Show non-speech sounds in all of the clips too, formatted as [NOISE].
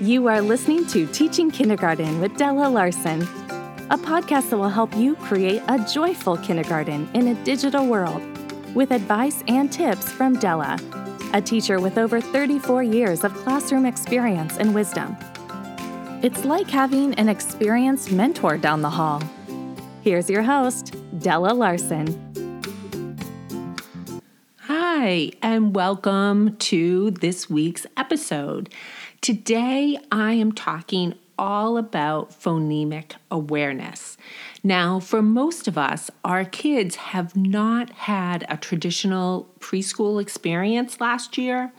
You are listening to Teaching Kindergarten with Della Larson, a podcast that will help you create a joyful kindergarten in a digital world with advice and tips from Della, a teacher with over 34 years of classroom experience and wisdom. It's like having an experienced mentor down the hall. Here's your host, Della Larson. Hi, and welcome to this week's episode. Today, I am talking all about phonemic awareness. Now, for most of us, our kids have not had a traditional preschool experience last year,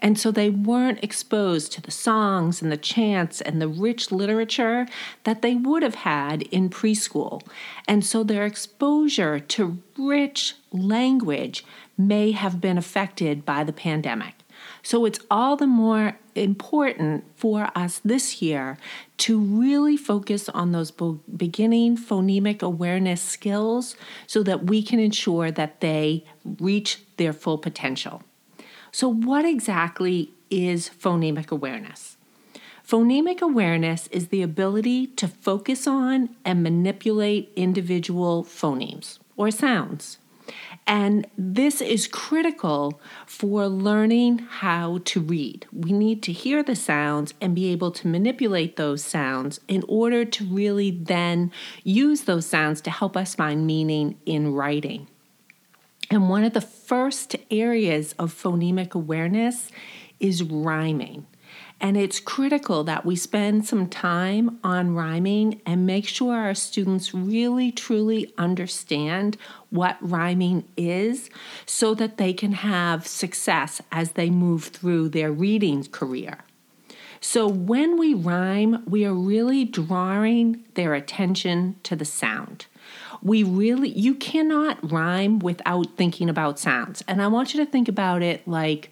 and so they weren't exposed to the songs and the chants and the rich literature that they would have had in preschool. And so their exposure to rich language may have been affected by the pandemic. So it's all the more important for us this year to really focus on those beginning phonemic awareness skills so that we can ensure that they reach their full potential. So, what exactly is phonemic awareness? Phonemic awareness is the ability to focus on and manipulate individual phonemes or sounds. And this is critical for learning how to read. We need to hear the sounds and be able to manipulate those sounds in order to really then use those sounds to help us find meaning in writing. And one of the first areas of phonemic awareness is rhyming. And it's critical that we spend some time on rhyming and make sure our students really truly understand what rhyming is so that they can have success as they move through their reading career. So, when we rhyme, we are really drawing their attention to the sound. We really, you cannot rhyme without thinking about sounds. And I want you to think about it like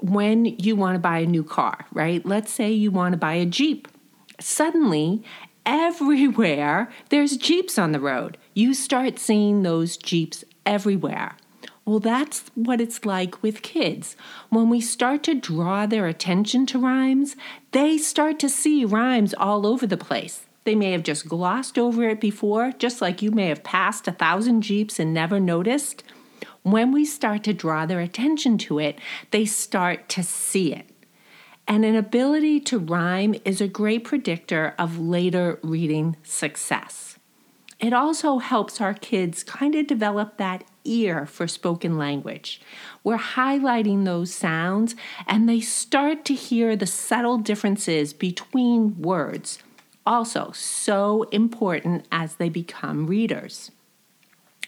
when you want to buy a new car, right? Let's say you want to buy a Jeep. Suddenly, everywhere there's Jeeps on the road. You start seeing those Jeeps everywhere. Well, that's what it's like with kids. When we start to draw their attention to rhymes, they start to see rhymes all over the place. They may have just glossed over it before, just like you may have passed a thousand Jeeps and never noticed when we start to draw their attention to it, they start to see it. And an ability to rhyme is a great predictor of later reading success. It also helps our kids kind of develop that ear for spoken language. We're highlighting those sounds and they start to hear the subtle differences between words. Also, so important as they become readers.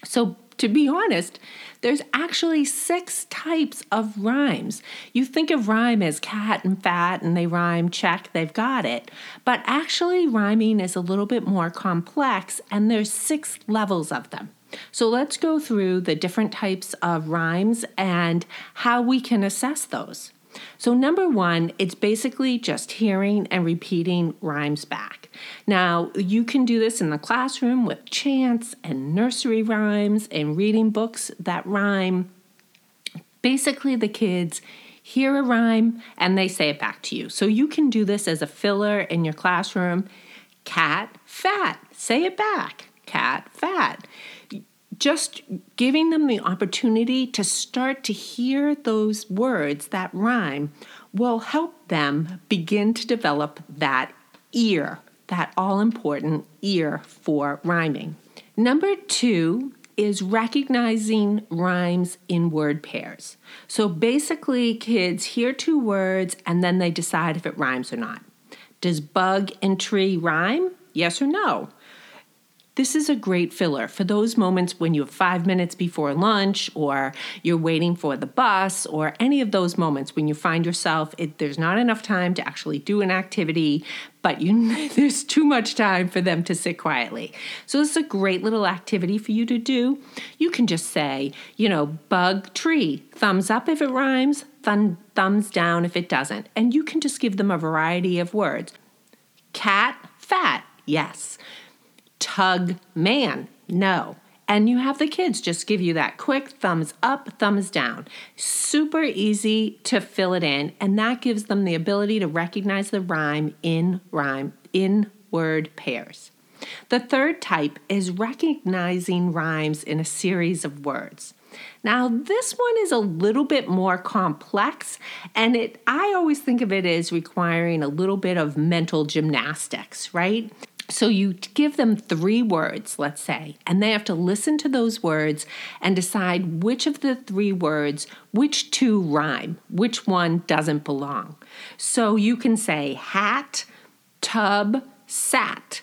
So, to be honest, there's actually six types of rhymes. You think of rhyme as cat and fat and they rhyme, check, they've got it. But actually, rhyming is a little bit more complex and there's six levels of them. So let's go through the different types of rhymes and how we can assess those. So, number one, it's basically just hearing and repeating rhymes back. Now, you can do this in the classroom with chants and nursery rhymes and reading books that rhyme. Basically, the kids hear a rhyme and they say it back to you. So, you can do this as a filler in your classroom. Cat, fat, say it back. Cat, fat just giving them the opportunity to start to hear those words that rhyme will help them begin to develop that ear, that all important ear for rhyming. Number two is recognizing rhymes in word pairs. So basically, kids hear two words and then they decide if it rhymes or not. Does bug and tree rhyme? Yes or no? This is a great filler for those moments when you have five minutes before lunch or you're waiting for the bus or any of those moments when you find yourself, it, there's not enough time to actually do an activity, but you, [LAUGHS] there's too much time for them to sit quietly. So this is a great little activity for you to do. You can just say, you know, bug tree, thumbs up if it rhymes, thumb, thumbs down if it doesn't. And you can just give them a variety of words. Cat, fat, yes tug man. No. and you have the kids just give you that quick thumbs up, thumbs down. Super easy to fill it in, and that gives them the ability to recognize the rhyme in rhyme in word pairs. The third type is recognizing rhymes in a series of words. Now, this one is a little bit more complex, and it I always think of it as requiring a little bit of mental gymnastics, right? So you give them three words, let's say, and they have to listen to those words and decide which of the three words, which two rhyme, which one doesn't belong. So you can say hat, tub, sat,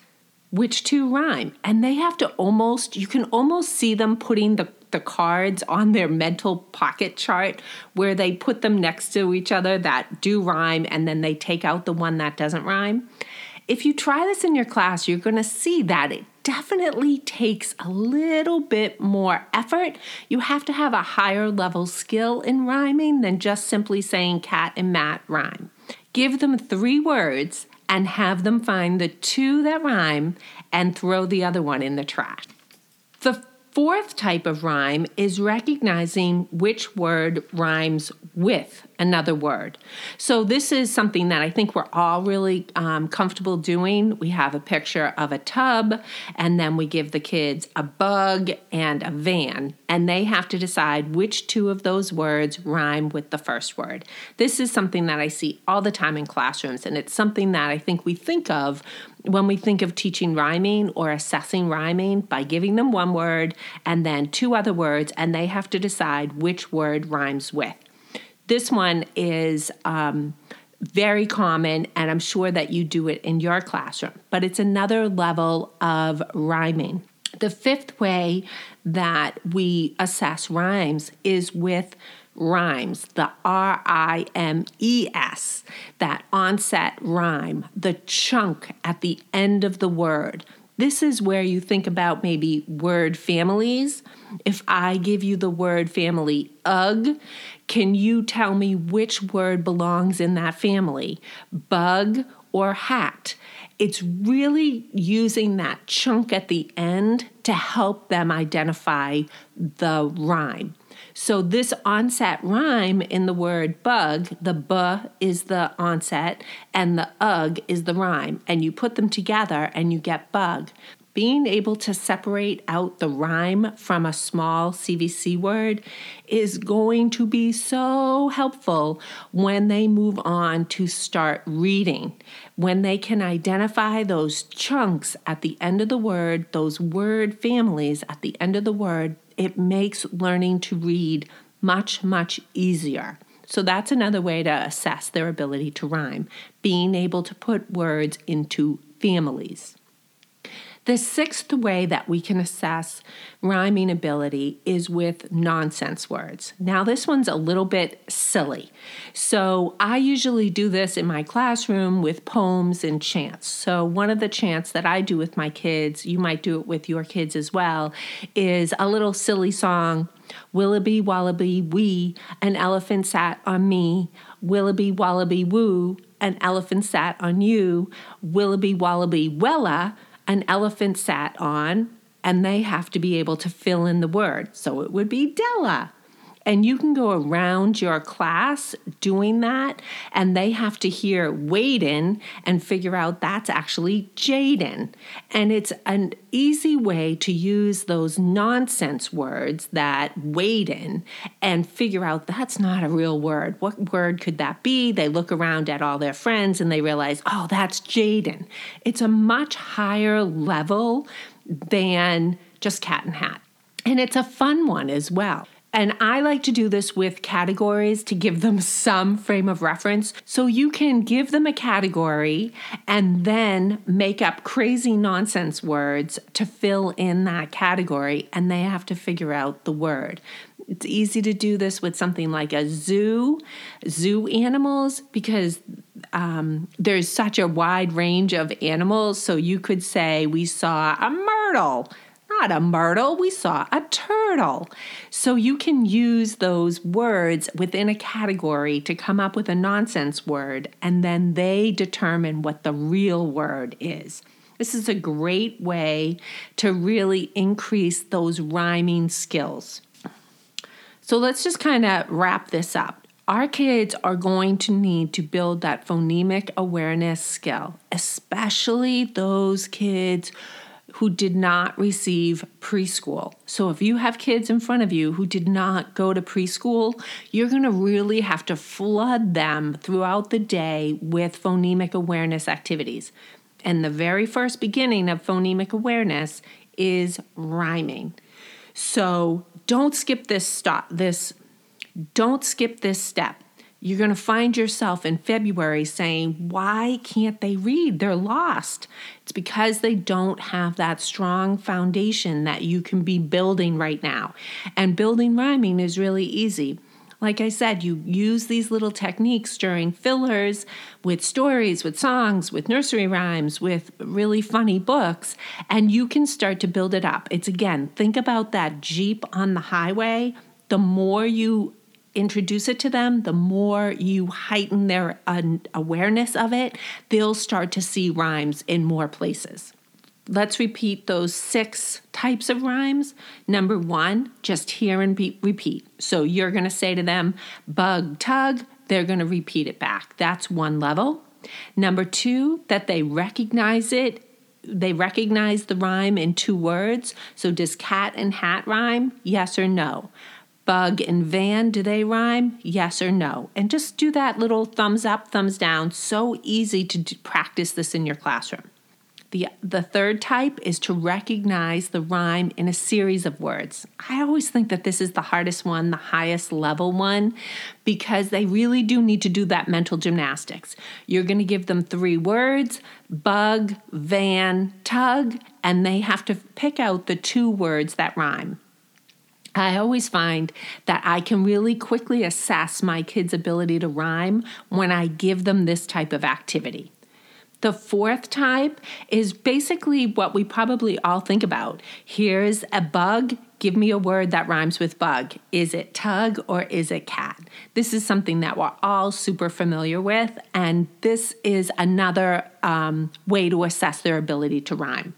which two rhyme. And they have to almost, you can almost see them putting the the cards on their mental pocket chart where they put them next to each other that do rhyme and then they take out the one that doesn't rhyme. If you try this in your class, you're going to see that it definitely takes a little bit more effort. You have to have a higher level skill in rhyming than just simply saying cat and mat rhyme. Give them three words and have them find the two that rhyme and throw the other one in the trash. The fourth type of rhyme is recognizing which word rhymes with another word. So, this is something that I think we're all really um, comfortable doing. We have a picture of a tub, and then we give the kids a bug and a van, and they have to decide which two of those words rhyme with the first word. This is something that I see all the time in classrooms, and it's something that I think we think of when we think of teaching rhyming or assessing rhyming by giving them one word and then two other words, and they have to decide which word rhymes with. This one is um, very common, and I'm sure that you do it in your classroom, but it's another level of rhyming. The fifth way that we assess rhymes is with rimes, the R I M E S, that onset rime, the chunk at the end of the word. This is where you think about maybe word families. If I give you the word family ugh, can you tell me which word belongs in that family? Bug or hat? It's really using that chunk at the end to help them identify the rhyme. So, this onset rime in the word bug, the b is the onset and the ug is the rime, and you put them together and you get bug being able to separate out the rime from a small CVC word is going to be so helpful when they move on to start reading. When they can identify those chunks at the end of the word, those word families at the end of the word, it makes learning to read much, much easier. So that's another way to assess their ability to rhyme, being able to put words into families. The sixth way that we can assess rhyming ability is with nonsense words. Now, this one's a little bit silly. So, I usually do this in my classroom with poems and chants. So, one of the chants that I do with my kids, you might do it with your kids as well, is a little silly song. Willoughby wallaby wee, an elephant sat on me. Willoughby wallaby woo, an elephant sat on you. Willoughby wallaby wella, an elephant sat on, and they have to be able to fill in the word. So it would be Della. And you can go around your class doing that, and they have to hear Waden and figure out that's actually Jaden. And it's an easy way to use those nonsense words that Waden and figure out that's not a real word. What word could that be? They look around at all their friends and they realize, oh, that's Jaden. It's a much higher level than just cat and hat. And it's a fun one as well. And I like to do this with categories to give them some frame of reference. So you can give them a category and then make up crazy nonsense words to fill in that category, and they have to figure out the word. It's easy to do this with something like a zoo, zoo animals, because um, there's such a wide range of animals. So you could say, We saw a myrtle not a myrtle, we saw a turtle. So you can use those words within a category to come up with a nonsense word, and then they determine what the real word is. This is a great way to really increase those rhyming skills. So let's just kind of wrap this up. Our kids are going to need to build that phonemic awareness skill, especially those kids who did not receive preschool. So, if you have kids in front of you who did not go to preschool, you're going to really have to flood them throughout the day with phonemic awareness activities. And the very first beginning of phonemic awareness is rhyming. So, don't skip this stop this don't skip this step you're going to find yourself in February saying, Why can't they read? They're lost. It's because they don't have that strong foundation that you can be building right now. And building rhyming is really easy. Like I said, you use these little techniques during fillers with stories, with songs, with nursery rhymes, with really funny books, and you can start to build it up. It's again, think about that Jeep on the highway. The more you introduce it to them, the more you heighten their uh, awareness of it, they'll start to see rhymes in more places. Let's repeat those six types of rhymes. Number one, just hear and be- repeat. So you're going to say to them, bug, tug, they're going to repeat it back. That's one level. Number two, that they recognize it. They recognize the rhyme in two words. So does cat and hat rhyme? Yes or no? Bug and van, do they rhyme? Yes or no? And just do that little thumbs up, thumbs down. So easy to do, practice this in your classroom. The, the third type is to recognize the rhyme in a series of words. I always think that this is the hardest one, the highest level one, because they really do need to do that mental gymnastics. You're going to give them three words bug, van, tug, and they have to pick out the two words that rhyme. I always find that I can really quickly assess my kids' ability to rhyme when I give them this type of activity. The fourth type is basically what we probably all think about. Here's a bug. Give me a word that rhymes with bug. Is it tug or is it cat? This is something that we're all super familiar with, and this is another um, way to assess their ability to rhyme.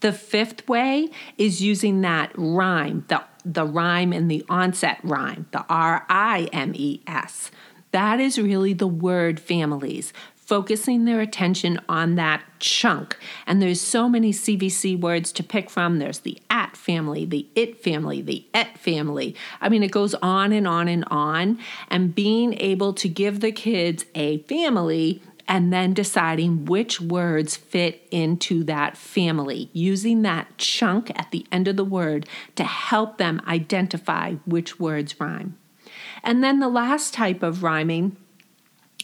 The fifth way is using that rime, the, the rime in the onset rime, the R I M E S. That is really the word families, focusing their attention on that chunk. And there's so many CVC words to pick from. There's the at family, the it family, the et family. I mean, it goes on and on and on. And being able to give the kids a family and then deciding which words fit into that family, using that chunk at the end of the word to help them identify which words rhyme. And then the last type of rhyming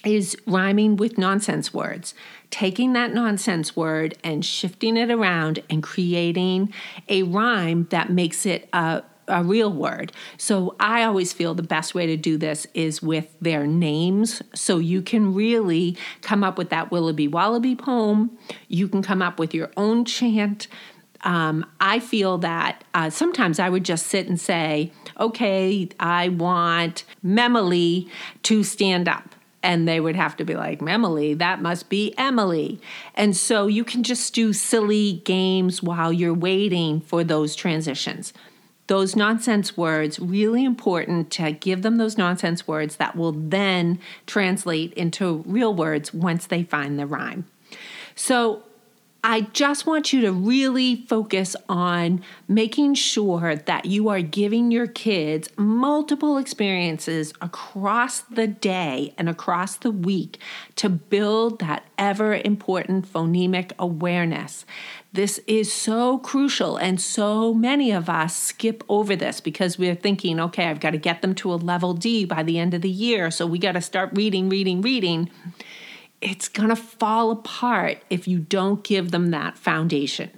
is rhyming with nonsense words, taking that nonsense word and shifting it around and creating a rhyme that makes it a a real word. So I always feel the best way to do this is with their names. So you can really come up with that Willoughby Wallaby poem. You can come up with your own chant. Um, I feel that uh, sometimes I would just sit and say, okay, I want Memily to stand up and they would have to be like, Memily, that must be Emily. And so you can just do silly games while you're waiting for those transitions those nonsense words, really important to give them those nonsense words that will then translate into real words once they find the rhyme. So I just want you to really focus on making sure that you are giving your kids multiple experiences across the day and across the week to build that ever important phonemic awareness. This is so crucial, and so many of us skip over this because we're thinking, okay, I've got to get them to a level D by the end of the year, so we got to start reading, reading, reading it's going to fall apart if you don't give them that foundation.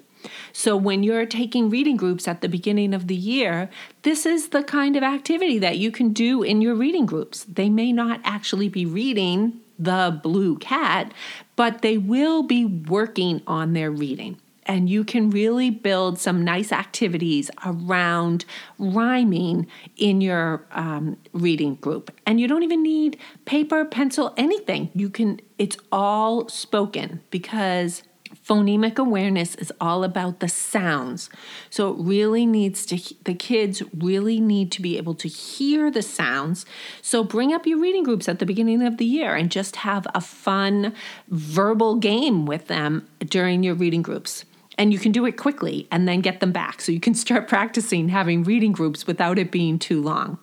So, when you're taking reading groups at the beginning of the year, this is the kind of activity that you can do in your reading groups. They may not actually be reading the blue cat, but they will be working on their reading and you can really build some nice activities around rhyming in your um, reading group. And you don't even need paper, pencil, anything. You can, it's all spoken because phonemic awareness is all about the sounds. So it really needs to, the kids really need to be able to hear the sounds. So bring up your reading groups at the beginning of the year and just have a fun verbal game with them during your reading groups. And you can do it quickly and then get them back. So you can start [LAUGHS] practicing having reading groups without it being too long.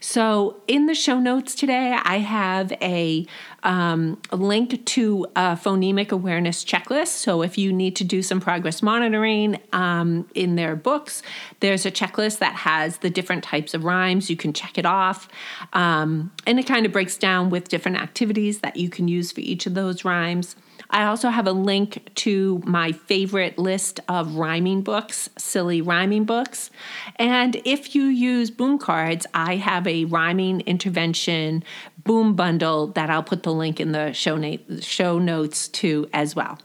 So, in the show notes today, I have a, um, link to a phonemic awareness checklist. So, if you need to do some progress monitoring um, in their books, there's a checklist that has the different types of rhymes. You can check it off. Um, and it kind of breaks down with different activities that you can use for each of those rhymes. I also have a link to my favorite list of rhyming books, silly rhyming books. And if you use boom cards, I have a rhyming intervention boom bundle that I'll put the link in the show, na- show notes to as well.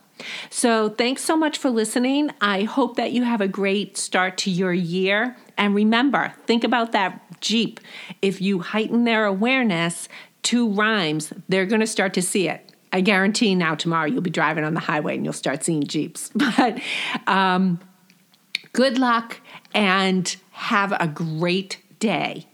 So, thanks so much for listening. I hope that you have a great start to your year. And remember, think about that Jeep. If you heighten their awareness to rhymes, they're going to start to see it. I guarantee now tomorrow you'll be driving on the highway and you'll start seeing Jeeps. [LAUGHS] But um, good luck and have a great day.